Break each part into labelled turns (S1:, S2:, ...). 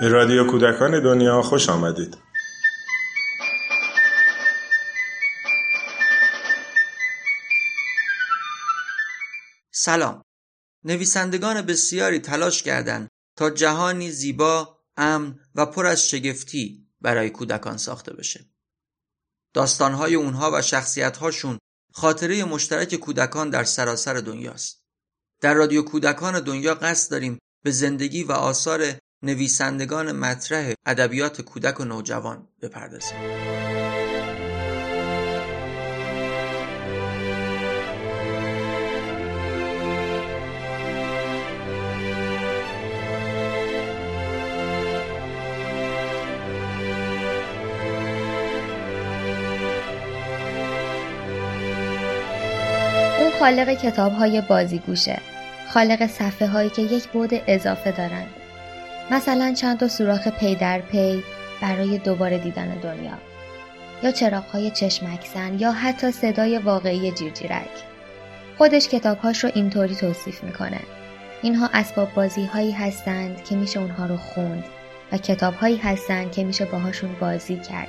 S1: به رادیو کودکان دنیا خوش آمدید.
S2: سلام. نویسندگان بسیاری تلاش کردند تا جهانی زیبا، امن و پر از شگفتی برای کودکان ساخته بشه. داستانهای اونها و شخصیتهاشون خاطره مشترک کودکان در سراسر دنیاست. در رادیو کودکان دنیا قصد داریم به زندگی و آثار نویسندگان مطرح ادبیات کودک و نوجوان بپردازیم.
S3: خالق کتاب های بازیگوشه خالق صفحه هایی که یک بود اضافه دارند مثلا چند تا سوراخ پی در پی برای دوباره دیدن دنیا. یا چراغ های چشمکسن یا حتی صدای واقعی جیرجیرک. خودش کتابهاش رو اینطوری توصیف می‌کنه. اینها اسباب بازی هایی هستند که میشه اونها رو خوند و کتاب هایی هستند که میشه باهاشون بازی کرد.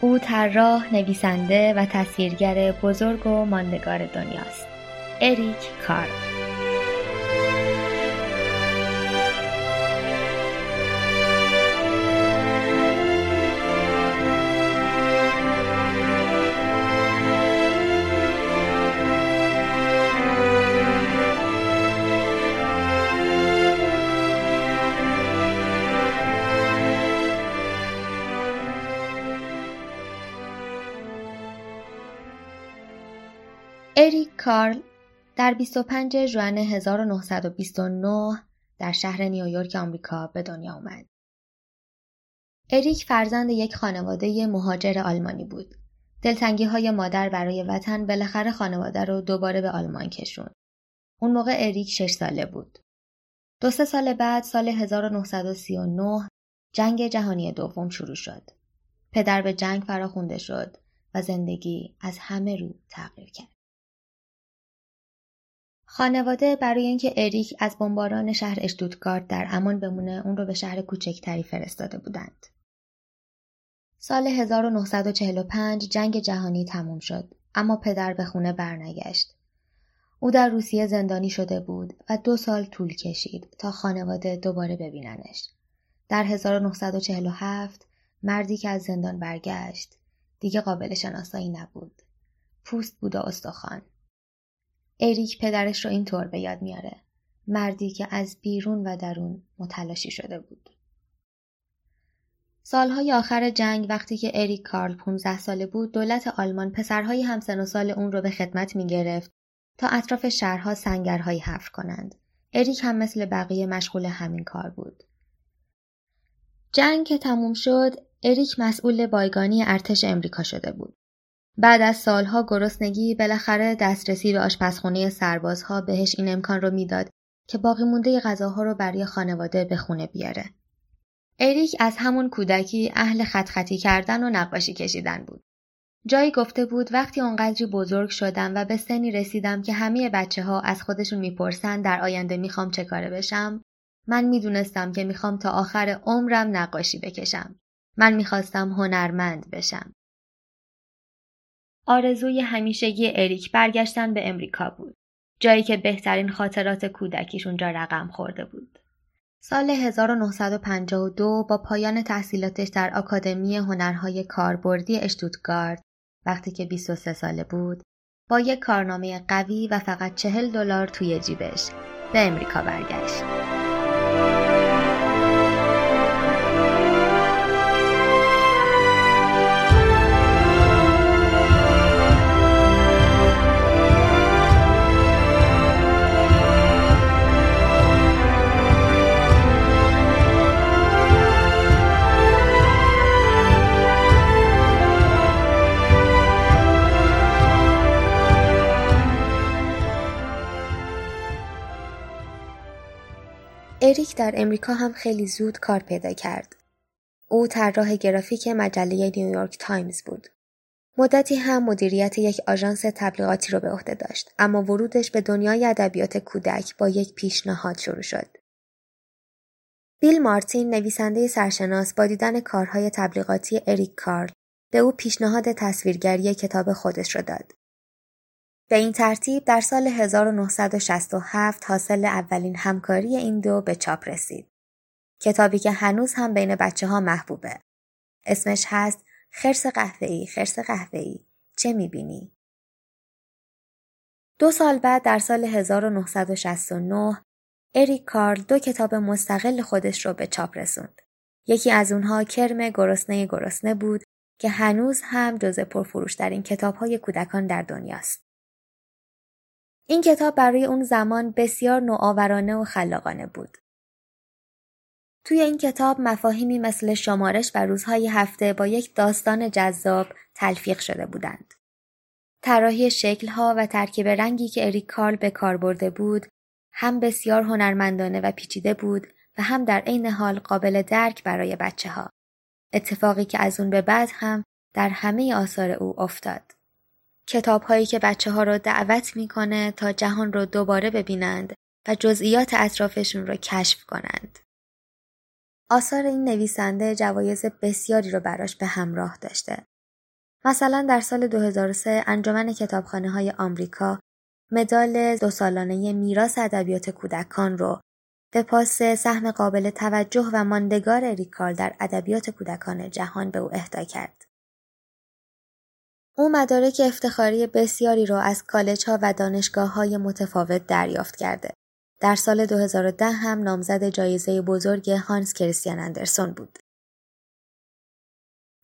S3: او طراح نویسنده و تصویرگر بزرگ و ماندگار دنیاست. اریک کارل. کارل در 25 ژوئن 1929 در شهر نیویورک آمریکا به دنیا آمد. اریک فرزند یک خانواده مهاجر آلمانی بود. دلتنگی های مادر برای وطن بالاخره خانواده رو دوباره به آلمان کشوند. اون موقع اریک شش ساله بود. دو سه سال بعد سال 1939 جنگ جهانی دوم شروع شد. پدر به جنگ فراخونده شد و زندگی از همه رو تغییر کرد. خانواده برای اینکه اریک از بمباران شهر اشتوتگارت در امان بمونه اون رو به شهر کوچکتری فرستاده بودند. سال 1945 جنگ جهانی تموم شد اما پدر به خونه برنگشت. او در روسیه زندانی شده بود و دو سال طول کشید تا خانواده دوباره ببیننش. در 1947 مردی که از زندان برگشت دیگه قابل شناسایی نبود. پوست بود و استخوان. اریک پدرش رو اینطور به یاد میاره. مردی که از بیرون و درون متلاشی شده بود. سالهای آخر جنگ وقتی که اریک کارل 15 ساله بود دولت آلمان پسرهای همسن و سال اون رو به خدمت می گرفت تا اطراف شهرها سنگرهایی حفر کنند. اریک هم مثل بقیه مشغول همین کار بود. جنگ که تموم شد اریک مسئول بایگانی ارتش امریکا شده بود. بعد از سالها گرسنگی بالاخره دسترسی به آشپزخونه سربازها بهش این امکان رو می‌داد که باقی مونده غذاها رو برای خانواده به خونه بیاره. اریک از همون کودکی اهل خط خطی کردن و نقاشی کشیدن بود. جایی گفته بود وقتی اونقدری بزرگ شدم و به سنی رسیدم که همه بچه ها از خودشون می‌پرسن در آینده می‌خوام چه کاره بشم من می‌دونستم که می‌خوام تا آخر عمرم نقاشی بکشم. من می‌خواستم هنرمند بشم. آرزوی همیشگی اریک برگشتن به امریکا بود. جایی که بهترین خاطرات کودکیش اونجا رقم خورده بود. سال 1952 با پایان تحصیلاتش در آکادمی هنرهای کاربردی اشتوتگارت وقتی که 23 ساله بود با یک کارنامه قوی و فقط 40 دلار توی جیبش به امریکا برگشت. اریک در امریکا هم خیلی زود کار پیدا کرد. او طراح گرافیک مجله نیویورک تایمز بود. مدتی هم مدیریت یک آژانس تبلیغاتی را به عهده داشت اما ورودش به دنیای ادبیات کودک با یک پیشنهاد شروع شد. بیل مارتین نویسنده سرشناس با دیدن کارهای تبلیغاتی اریک کارل به او پیشنهاد تصویرگری کتاب خودش را داد. به این ترتیب در سال 1967 حاصل اولین همکاری این دو به چاپ رسید. کتابی که هنوز هم بین بچه ها محبوبه. اسمش هست خرس قهوه‌ای خرس قهوه‌ای چه می‌بینی؟ دو سال بعد در سال 1969 اریک کارل دو کتاب مستقل خودش رو به چاپ رسوند. یکی از اونها کرم گرسنه گرسنه بود که هنوز هم جز پرفروشترین کتابهای کودکان در دنیاست. این کتاب برای اون زمان بسیار نوآورانه و خلاقانه بود. توی این کتاب مفاهیمی مثل شمارش و روزهای هفته با یک داستان جذاب تلفیق شده بودند. طراحی شکلها و ترکیب رنگی که اریک کارل به کار برده بود هم بسیار هنرمندانه و پیچیده بود و هم در عین حال قابل درک برای بچه ها. اتفاقی که از اون به بعد هم در همه آثار او افتاد. کتاب هایی که بچه ها رو دعوت می‌کنه تا جهان رو دوباره ببینند و جزئیات اطرافشون رو کشف کنند. آثار این نویسنده جوایز بسیاری رو براش به همراه داشته. مثلا در سال 2003 انجمن کتابخانه های آمریکا مدال دو سالانه میراث ادبیات کودکان رو به پاس سهم قابل توجه و ماندگار ریکار در ادبیات کودکان جهان به او اهدا کرد. او مدارک افتخاری بسیاری را از کالج ها و دانشگاه های متفاوت دریافت کرده. در سال 2010 هم نامزد جایزه بزرگ هانس کریستیان اندرسون بود.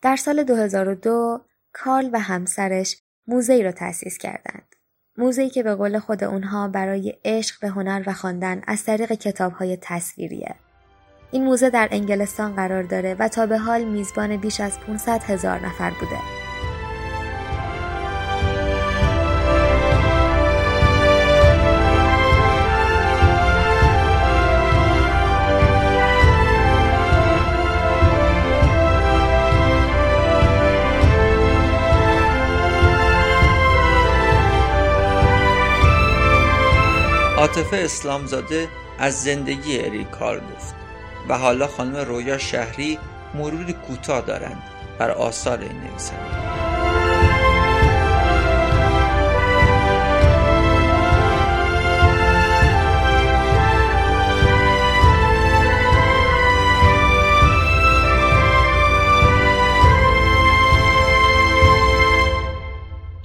S3: در سال 2002 کارل و همسرش موزه را تأسیس کردند. موزه‌ای که به قول خود اونها برای عشق به هنر و خواندن از طریق کتابهای تصویریه. این موزه در انگلستان قرار داره و تا به حال میزبان بیش از 500 هزار نفر بوده.
S2: عاطفه اسلامزاده از زندگی اریک کار گفت و حالا خانم رویا شهری مروری کوتاه دارند بر آثار این نویسنده.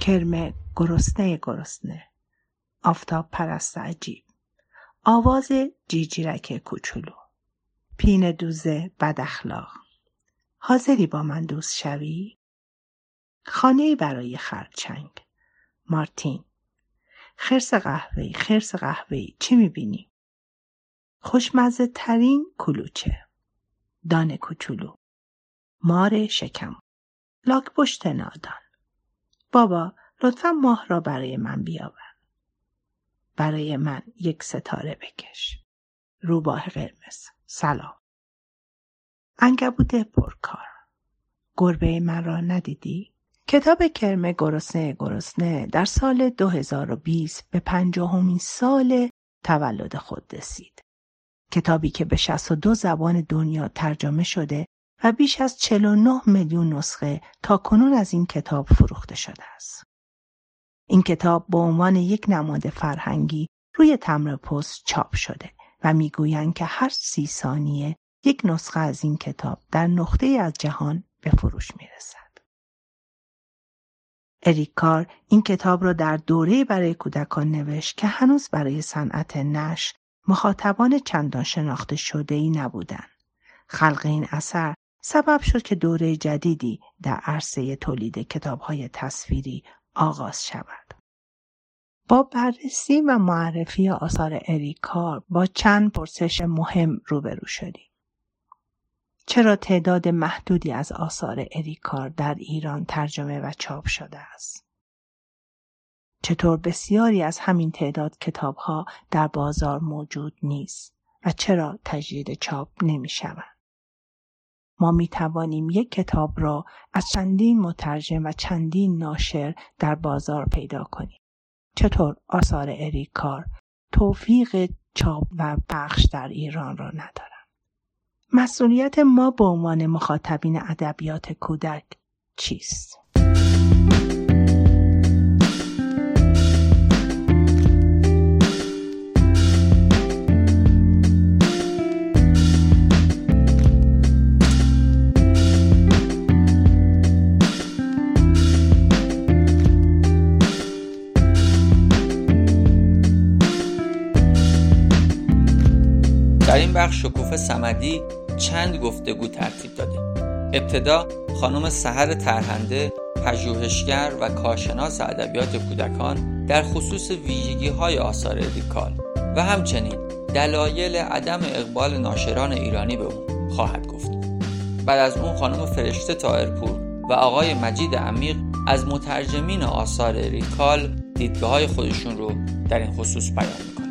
S4: کرمه گرسنه گرسنه. آفتاب پرست عجیب. آواز جیجیرک کوچولو. پین دوزه بد اخلاق. حاضری با من دوست شوی؟ خانه برای خرچنگ. مارتین. خرس قهوه‌ای خرس قهوه‌ای. چی می‌بینی؟ خوشمزه ترین کلوچه. دانه کوچولو. مار شکم. لاک پشت نادان. بابا لطفا ماه را برای من بیاور. برای من یک ستاره بکش. روباه قرمز. سلام. انگبود پرکار. گربه من را ندیدی؟ کتاب کرم گرسنه گرسنه در سال 2020 به پنجاهمین سال تولد خود رسید. کتابی که به 62 زبان دنیا ترجمه شده و بیش از 49 میلیون نسخه تا کنون از این کتاب فروخته شده است. این کتاب به عنوان یک نماد فرهنگی روی تمر پست چاپ شده و می‌گویند که هر سی ثانیه یک نسخه از این کتاب در نقطه از جهان به فروش می‌رسد. اریک کار این کتاب را در دوره برای کودکان نوشت که هنوز برای صنعت نش مخاطبان چندان شناخته شده ای نبودند. خلق این اثر سبب شد که دوره جدیدی در عرصه تولید کتابهای تصویری آغاز شود. با بررسی و معرفی آثار اریکار با چند پرسش مهم روبرو شدیم. چرا تعداد محدودی از آثار اریکار در ایران ترجمه و چاپ شده است؟ چطور بسیاری از همین تعداد کتابها در بازار موجود نیست و چرا تجدید چاپ نمی شود؟ ما می توانیم یک کتاب را از چندین مترجم و چندین ناشر در بازار پیدا کنیم. چطور آثار اریکار توفیق چاپ و بخش در ایران را ندارند. مسئولیت ما به عنوان مخاطبین ادبیات کودک چیست؟
S2: در این بخش شکوفه سمدی چند گفتگو ترتیب داده. ابتدا خانم سهر ترهنده پژوهشگر و کارشناس ادبیات کودکان در خصوص ویژگی های آثار ریکال و همچنین دلایل عدم اقبال ناشران ایرانی به اون خواهد گفت. بعد از اون خانم فرشته تائرپور و آقای مجید عمیق از مترجمین آثار ریکال دیدگاه های خودشون رو در این خصوص بیان می‌کنن.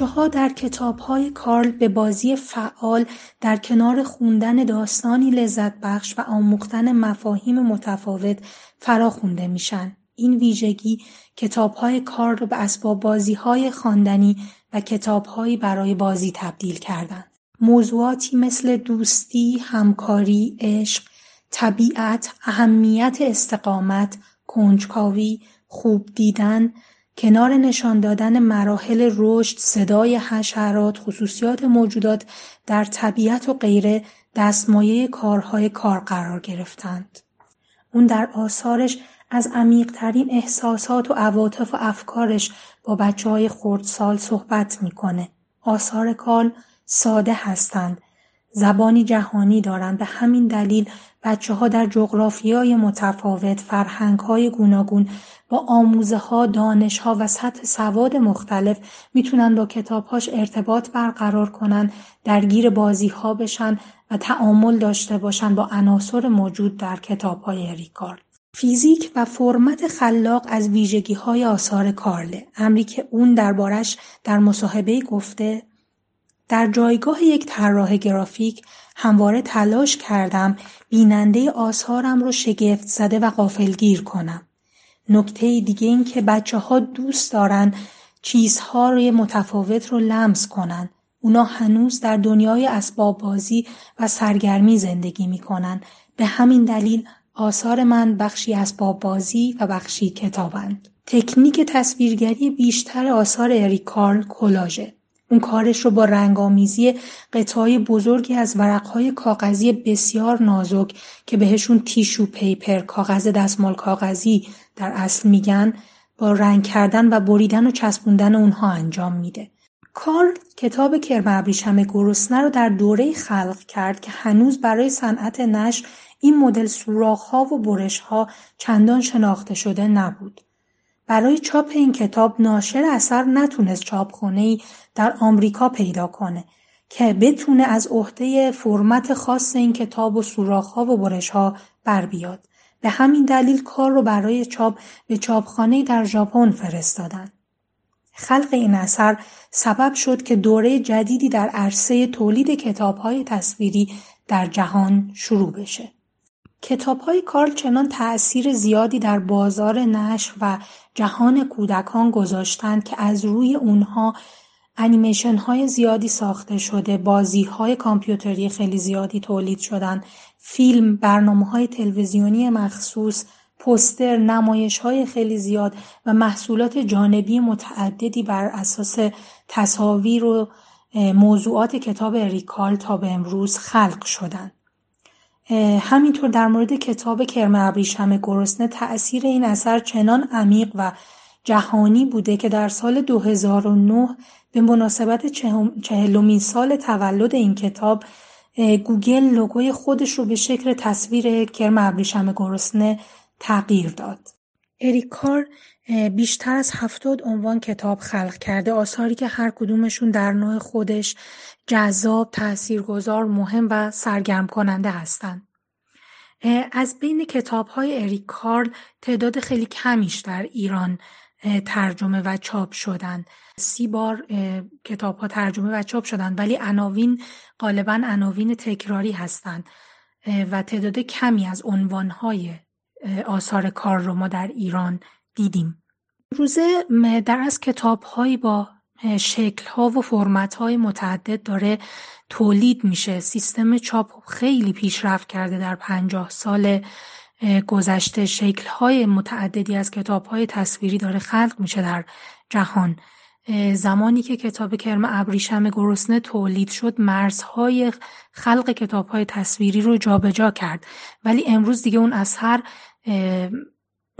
S5: بچه ها در کتاب های کارل به بازی فعال در کنار خوندن داستانی لذت بخش و آموختن مفاهیم متفاوت فراخونده میشن. این ویژگی کتاب های کارل رو به اسباب بازی های خواندنی و کتاب هایی برای بازی تبدیل کردند. موضوعاتی مثل دوستی، همکاری، عشق، طبیعت، اهمیت استقامت، کنجکاوی، خوب دیدن، کنار نشان دادن مراحل رشد، صدای حشرات، خصوصیات موجودات در طبیعت و غیره دستمایه کارهای کار قرار گرفتند. اون در آثارش از عمیقترین احساسات و عواطف و افکارش با بچه های خردسال صحبت می‌کنه. آثار کال ساده هستند. زبانی جهانی دارند به همین دلیل بچه ها در جغرافی های متفاوت، فرهنگ های گوناگون با آموزه ها، دانش ها و سطح سواد مختلف می‌تونن با کتابهاش ارتباط برقرار کنن، درگیر بازی ها بشن و تعامل داشته باشن با عناصر موجود در کتاب های ریکارد. فیزیک و فرمت خلاق از ویژگی های آثار کارله. امری که اون دربارش در مصاحبه گفته در جایگاه یک طراح گرافیک همواره تلاش کردم بیننده آثارم رو شگفت زده و غافلگیر کنم. نکته دیگه این که بچه ها دوست دارن چیزها روی متفاوت رو لمس کنن. اونا هنوز در دنیای اسباب بازی و سرگرمی زندگی می‌کنن. به همین دلیل آثار من بخشی اسباب بازی و بخشی کتابند. تکنیک تصویرگری بیشتر آثار اریک کارل کلاژه. اون کارش رو با رنگامیزی قطعای بزرگی از ورقهای کاغذی بسیار نازک که بهشون تیشو پیپر کاغذ دستمال کاغذی در اصل میگن با رنگ کردن و بریدن و چسبوندن اونها انجام میده. کار کتاب کرم ابریشم گرسنه رو در دوره خلق کرد که هنوز برای صنعت نشر این مدل سوراخ‌ها و برش‌ها چندان شناخته شده نبود. برای چاپ این کتاب ناشر اثر نتونست چاپخونه در آمریکا پیدا کنه که بتونه از عهده فرمت خاص این کتاب و سوراخ‌ها و برش‌ها بر بیاد. به همین دلیل کار رو برای چاپ به چاپخانه در ژاپن فرستادن. خلق این اثر سبب شد که دوره جدیدی در عرصه تولید کتاب‌های تصویری در جهان شروع بشه. کتاب‌های کارل چنان تأثیر زیادی در بازار نشر و جهان کودکان گذاشتند که از روی اونها انیمیشن های زیادی ساخته شده بازی های کامپیوتری خیلی زیادی تولید شدن فیلم برنامه های تلویزیونی مخصوص پوستر نمایش های خیلی زیاد و محصولات جانبی متعددی بر اساس تصاویر و موضوعات کتاب ریکال تا به امروز خلق شدند. همینطور در مورد کتاب کرم ابریشم گرسنه تأثیر این اثر چنان عمیق و جهانی بوده که در سال 2009 به مناسبت چهلمین سال تولد این کتاب گوگل لوگوی خودش رو به شکل تصویر کرم ابریشم گرسنه تغییر داد. اریکار بیشتر از هفتاد عنوان کتاب خلق کرده آثاری که هر کدومشون در نوع خودش جذاب، تاثیرگذار، مهم و سرگرم کننده هستند. از بین کتاب های اریک کارل تعداد خیلی کمیش در ایران ترجمه و چاپ شدن سی بار کتاب ها ترجمه و چاپ شدن ولی عناوین غالبا عناوین تکراری هستند. و تعداد کمی از عنوانهای آثار کار رو ما در ایران دیدیم. روزه در از کتاب با شکل ها و فرمت های متعدد داره تولید میشه. سیستم چاپ خیلی پیشرفت کرده در پنجاه سال گذشته. شکل های متعددی از کتاب های تصویری داره خلق میشه در جهان. زمانی که کتاب کرم ابریشم گرسنه تولید شد مرزهای خلق کتاب های تصویری رو جابجا جا کرد. ولی امروز دیگه اون اثر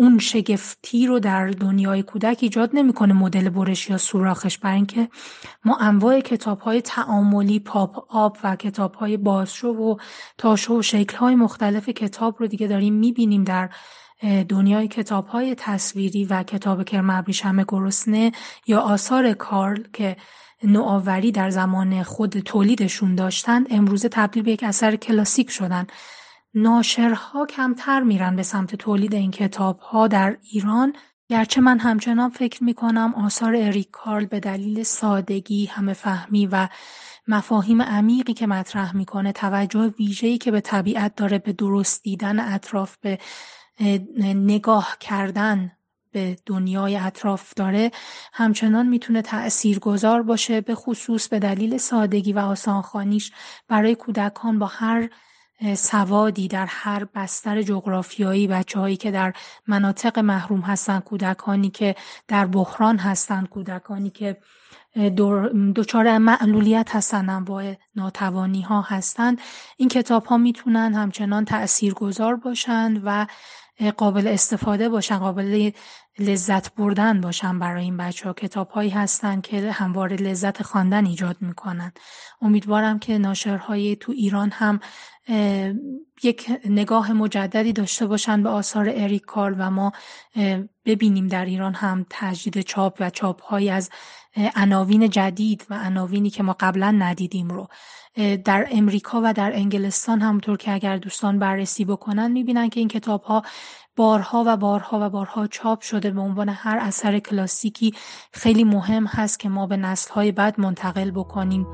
S5: اون شگفتی رو در دنیای کودک ایجاد نمی‌کنه مدل برش یا سوراخش برای اینکه ما انواع کتاب های تعاملی پاپ آب و کتاب های بازشو و تاشو و شکل های مختلف کتاب رو دیگه داریم می‌بینیم در دنیای کتاب های تصویری و کتاب کرم ابریشم گرسنه یا آثار کارل که نوآوری در زمان خود تولیدشون داشتند امروزه تبدیل به یک اثر کلاسیک شدن. ناشرها کمتر میرن به سمت تولید این کتاب ها در ایران. گرچه من همچنان فکر می کنم آثار اریک کارل به دلیل سادگی همه فهمی و مفاهیم عمیقی که مطرح می‌کنه توجه ویژه‌ای که به طبیعت داره به درست دیدن اطراف به نگاه کردن به دنیای اطراف داره همچنان می‌تونه تأثیر گذار باشه به خصوص به دلیل سادگی و آسانخانیش برای کودکان با هر سوادی در هر بستر جغرافیایی. بچههایی که در مناطق محروم هستند کودکانی که در بحران هستند کودکانی که دچار معلولیت هستند انواع ناتوانی ها هستند. این کتاب ها می‌تونن همچنان تأثیر گذار باشند و قابل استفاده باشن قابل لذت بردن باشن برای این بچه ها کتاب هایی هستن که همواره لذت خواندن ایجاد می‌کنن. امیدوارم که ناشرهای تو ایران هم یک نگاه مجددی داشته باشن به آثار اریک کارل و ما ببینیم در ایران هم تجدید چاپ و چاپ های از عناوین جدید و عناوینی که ما قبلا ندیدیم رو. در امریکا و در انگلستان همونطور که اگر دوستان بررسی بکنن می‌بینن که این کتاب ها بارها و بارها و بارها چاپ شده به عنوان هر اثر کلاسیکی خیلی مهم هست که ما به نسل های بعد منتقل بکنیم.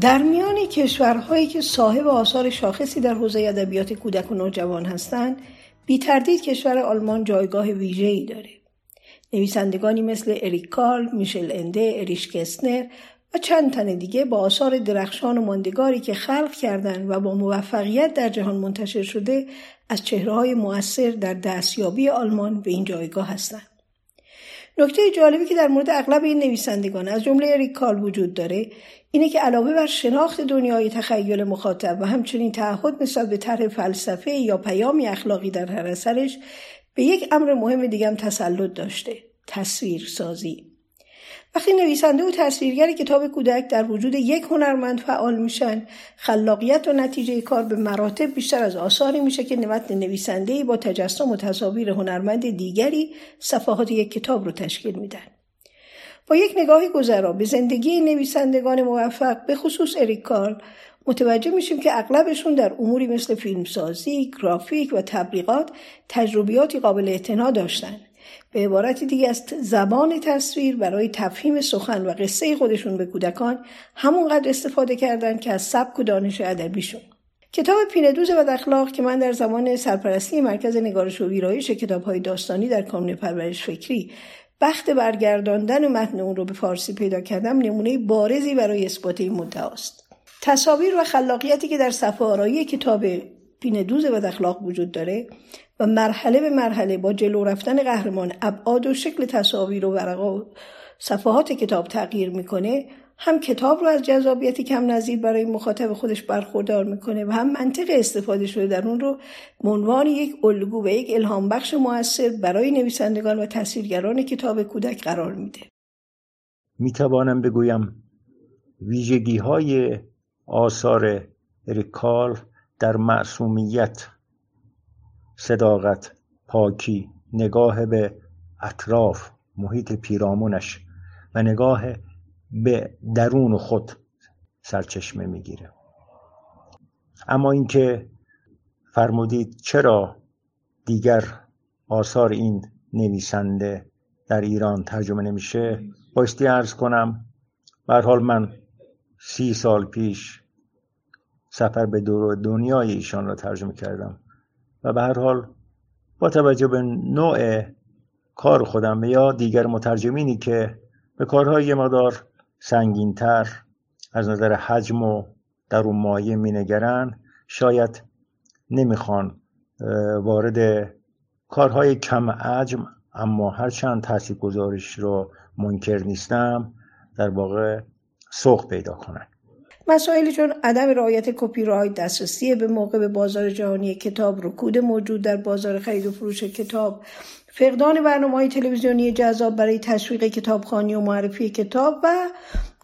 S6: در میان کشورهایی که صاحب آثار شاخصی در حوزه ادبیات کودک و نوجوان هستند بی تردید کشور آلمان جایگاه ویژه‌ای داره نویسندگانی مثل اریک کارل، میشل انده، اریش کسنر و چند تن دیگه با آثار درخشان و ماندگاری که خلق کردند و با موفقیت در جهان منتشر شده از چهره های مؤثر در دستیابی آلمان به این جایگاه هستند. نکته جالبی که در مورد اغلب این نویسندگان از جمله اریک کارل وجود داره اینه که علاوه بر شناخت دنیای تخیل مخاطب و همچنین تعهد نسبت به طرح فلسفه یا پیامی اخلاقی در هر اثرش به یک امر مهم دیگم تسلط داشته تصویر سازی وقتی نویسنده و تصویرگر کتاب کودک در وجود یک هنرمند فعال میشن خلاقیت و نتیجه کار به مراتب بیشتر از آثاری میشه که متن نویسنده با تجسم و تصاویر هنرمند دیگری صفحات یک کتاب رو تشکیل میدن با یک نگاهی گذرا به زندگی نویسندگان موفق به خصوص اریک کارل متوجه میشیم که اغلبشون در اموری مثل فیلمسازی، گرافیک و تبلیغات تجربیاتی قابل اعتنا داشتند. به عبارت دیگه از زبان تصویر برای تفهیم سخن و قصه خودشون به کودکان همونقدر استفاده کردند که از سبک و دانش ادبیشون. کتاب پیندوز و اخلاق که من در زمان سرپرستی مرکز نگارش و ویرایش کتاب های داستانی در کانون پرورش فکری بخت برگرداندن متن اون رو به فارسی پیدا کردم نمونه بارزی برای اثبات این مدعاست تصاویر و خلاقیتی که در صفحه آرایی کتاب پیندوز و اخلاق وجود داره و مرحله به مرحله با جلو رفتن قهرمان ابعاد و شکل تصاویر و ورقا و صفحات کتاب تغییر می‌کنه هم کتاب رو از جذابیت کم نظیر برای مخاطب خودش برخوردار می‌کنه و هم منطق استفاده شده در اون رو عنوان یک الگو و یک الهام بخش موثر برای نویسندگان و تصویرگران کتاب کودک قرار میده.
S7: می‌توانم بگویم ویژگی های آثار ریکال در معصومیت صداقت پاکی نگاه به اطراف محیط پیرامونش و نگاه به درون خود سرچشمه می‌گیره. اما اینکه فرمودید چرا دیگر آثار این نویسنده در ایران ترجمه نمیشه بایستی ارز کنم بر حال من سی سال پیش سفر به دور دنیای ایشان را ترجمه کردم. و به هر حال با توجه به نوع کار خودم یا دیگر مترجمینی که به کارهای مدار سنگینتر از نظر حجم و در اون مایه مینگرن شاید نمی‌خوان وارد کارهای کم حجم اما هرچند تاثیر گزارش رو منکر نیستم در واقع سوق پیدا کنن.
S6: مسائلی چون عدم رعایت کپی رایت دسترسی به موقع به بازار جهانی کتاب رکود موجود در بازار خرید و فروش کتاب فقدان برنامه های تلویزیونی جذاب برای تشویق کتابخانی و معرفی کتاب و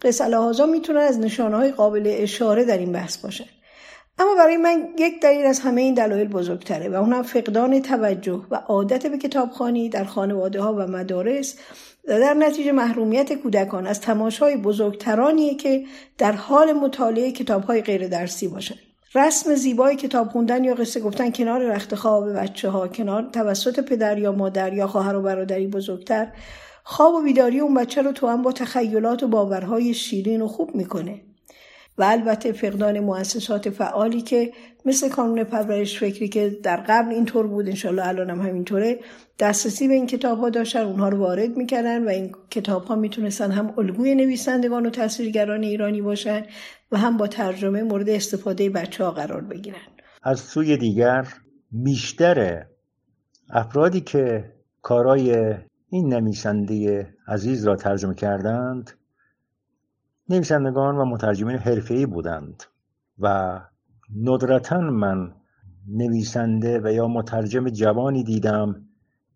S6: قصه هازا می‌تونن از نشانه قابل اشاره در این بحث باشن اما برای من یک دلیل از همه این دلایل بزرگتره و اونم فقدان توجه و عادت به کتابخانی در خانواده ها و مدارس و در نتیجه محرومیت کودکان از تماشای بزرگترانیه که در حال مطالعه کتاب های غیر درسی باشند. رسم زیبای کتاب خوندن یا قصه گفتن کنار رخت خواب بچه ها کنار توسط پدر یا مادر یا خواهر و برادری بزرگتر خواب و بیداری اون بچه رو تو هم با تخیلات و باورهای شیرین و خوب می‌کنه و البته فقدان مؤسسات فعالی که مثل کانون پرورش فکری که در قبل اینطور بود انشالله الان هم همینطوره دسترسی به این کتاب ها داشتن اونها رو وارد می‌کردن و این کتاب ها می‌تونستن هم الگوی نویسندگان و تصویرگران ایرانی باشن و هم با ترجمه مورد استفاده بچه ها قرار بگیرن.
S7: از سوی دیگر بیشتر افرادی که کارای این نویسنده عزیز را ترجمه کردند نویسندگان و مترجمین حرفه‌ای بودند و ندرتا من نویسنده و یا مترجم جوانی دیدم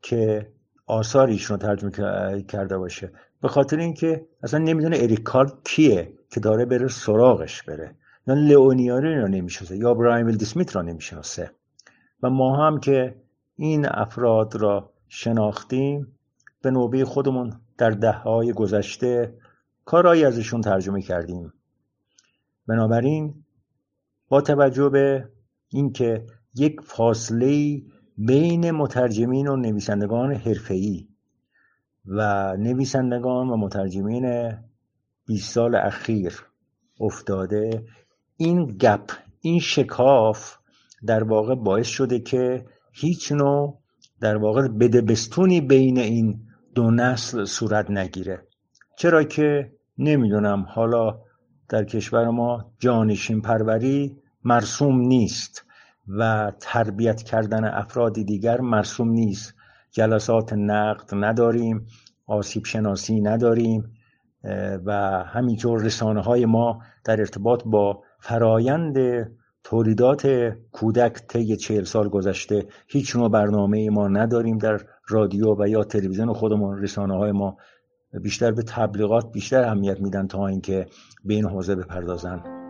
S7: که آثار ایشون رو ترجمه کرده باشه. به خاطر اینکه اصلا نمی‌دونه اریک کارل کیه که داره بره سراغش بره. یا لئونیاری رو نمی‌شناسه یا برایم ویلد سمیت را نمی‌شناسه. و ما هم که این افراد را شناختیم به نوبه خودمون در دههای گذشته کارهایی ازشون ترجمه کردیم. بنابراین با توجه به اینکه یک فاصله بین مترجمین و نویسندگان حرفه‌ای و نویسندگان و مترجمین 20 سال اخیر افتاده این گپ این شکاف در واقع باعث شده که هیچ نوع در واقع بدبستونی بین این دو نسل صورت نگیره. چرا که نمی‌دونم. حالا در کشور ما جانشین پروری مرسوم نیست و تربیت کردن افراد دیگر مرسوم نیست. جلسات نقد نداریم آسیب شناسی نداریم و همینطور رسانه های ما در ارتباط با فرایند تولیدات کودک طی چهل سال گذشته هیچ نوع برنامه ما نداریم در رادیو و یا تلویزیون خودمون رسانه های ما بیشتر به تبلیغات بیشتر اهمیت میدن تا اینکه به این حوزه بپردازن.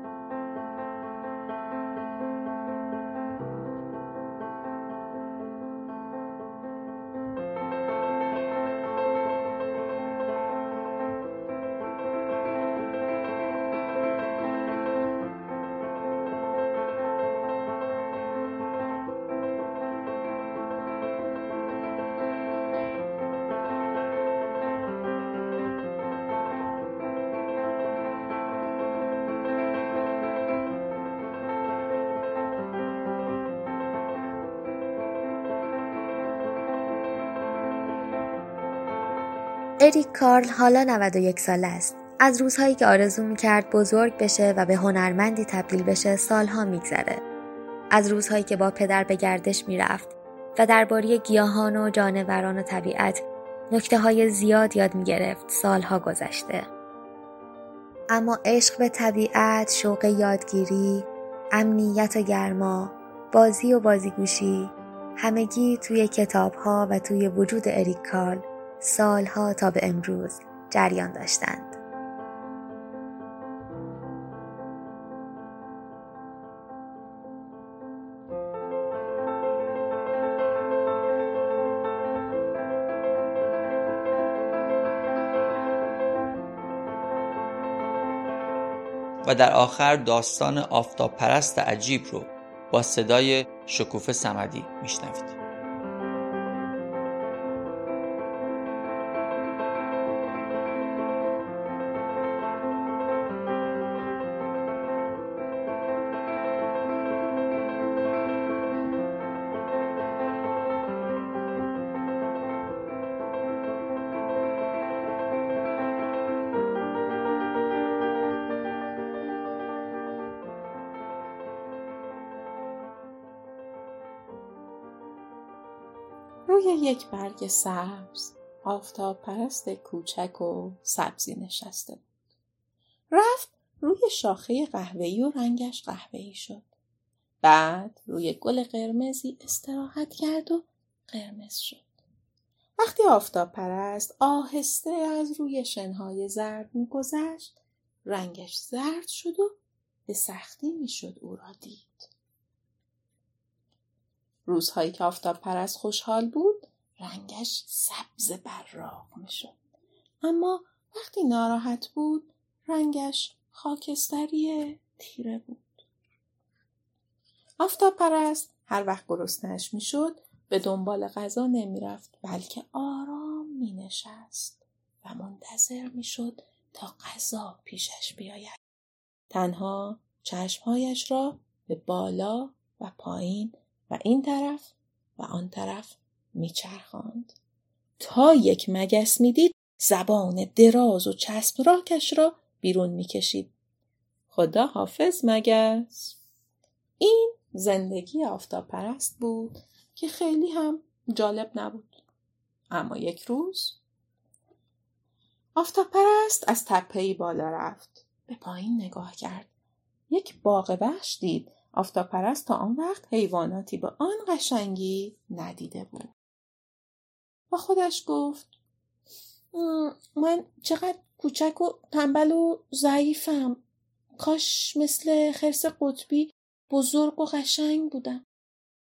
S3: اریک کارل حالا 91 ساله است. از روزهایی که آرزو می‌کرد بزرگ بشه و به هنرمندی تبدیل بشه سالها میگذره. از روزهایی که با پدر به گردش می‌رفت و درباره گیاهان و جانوران و طبیعت نکته های زیاد یاد می‌گرفت سالها گذشته. اما عشق به طبیعت، شوق یادگیری، امنیت و گرما، بازی و بازیگوشی همگی توی کتاب ها و توی وجود اریک کارل سالها تا به امروز جریان داشتند.
S2: و در آخر داستان آفتاب پرست عجیب رو با صدای شکوفه سمدی میشنوید.
S8: روی یک برگ سبز آفتاب پرست کوچک و سبزی نشسته بود. رفت روی شاخه قهوه‌ای و رنگش قهوه‌ای شد. بعد روی گل قرمزی استراحت کرد و قرمز شد. وقتی آفتاب پرست آهسته از روی شنهای زرد میگذشت رنگش زرد شد و به سختی می‌شد او را دید. روزهایی که آفتاب پرست خوشحال بود رنگش سبز براق می‌شد. اما وقتی ناراحت بود رنگش خاکستری تیره بود. آفتاب پرست هر وقت گرسنهاش می‌شد به دنبال غذا نمی‌رفت بلکه آرام مینشست و منتظر می‌شد تا غذا پیشش بیاید. تنها چشمهایش را به بالا و پایین و این طرف و آن طرف میچرخاند. تا یک مگس می‌دید زبان دراز و چسب راکش را بیرون می‌کشید. خدا حافظ مگس. این زندگی آفتاب پرست بود که خیلی هم جالب نبود. اما یک روز آفتاب پرست از تپهی بالا رفت. به پایین نگاه کرد. یک باغ وحش دید. آفتاب پرست تا آن وقت حیواناتی به آن قشنگی ندیده بود. با خودش گفت من چقدر کوچک و تنبل و ضعیفم. کاش مثل خرس قطبی بزرگ و قشنگ بودم.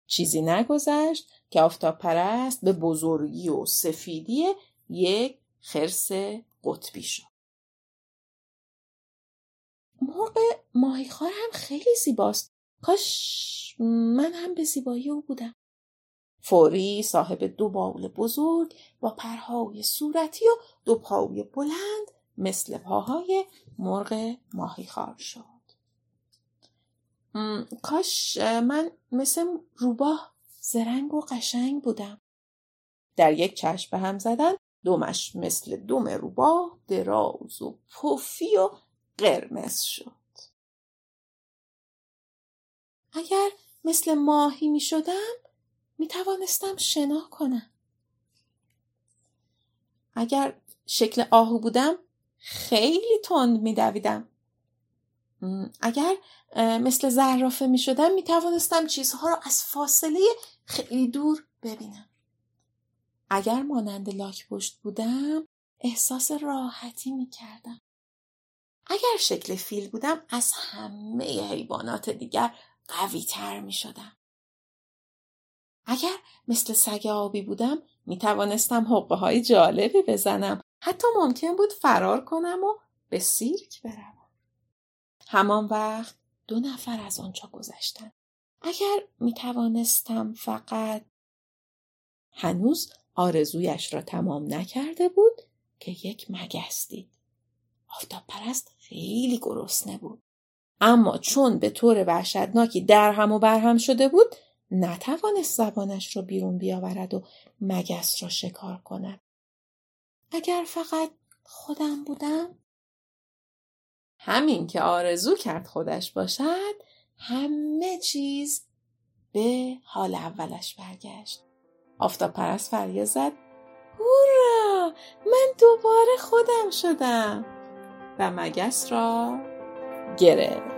S8: چیزی نگذشت که آفتاب پرست به بزرگی و سفیدی یک خرس قطبی شد. مرغ ماهیخوار هم خیلی زیباست. کاش من هم به زیبایی او بودم. فوری صاحب دو باول بزرگ با پرهای صورتی و دو پاوی بلند مثل پاهای مرغ ماهیخوار شد. کاش من مثل روباه زرنگ و قشنگ بودم. در یک چشم به هم زدن دومش مثل دوم روباه دراز و پفی و قرمز شد. اگر مثل ماهی می شدم می توانستم شنا کنم. اگر شکل آهو بودم خیلی تند می دویدم. اگر مثل زرافه می شدم می توانستم چیزها را از فاصله خیلی دور ببینم. اگر مانند لاک پشت بودم احساس راحتی می کردم. اگر شکل فیل بودم از همه حیوانات دیگر قوی تر می شدم. اگر مثل سگ آبی بودم می توانستم حقه های جالبی بزنم. حتی ممکن بود فرار کنم و به سیرک بروم. همان وقت دو نفر از آنجا گذشتن. اگر می توانستم فقط هنوز آرزویش را تمام نکرده بود که یک مگس دید. آفتاب پرست خیلی گرسنه بود. اما چون به طور وحشتناکی در هم و برهم شده بود نتوانست زبانش را بیرون بیاورد و مگس را شکار کند. اگر فقط خودم بودم همین که آرزو کرد خودش باشد همه چیز به حال اولش برگشت. آفتاب پرست فریاد زد هورا من دوباره خودم شدم و مگس را گرفت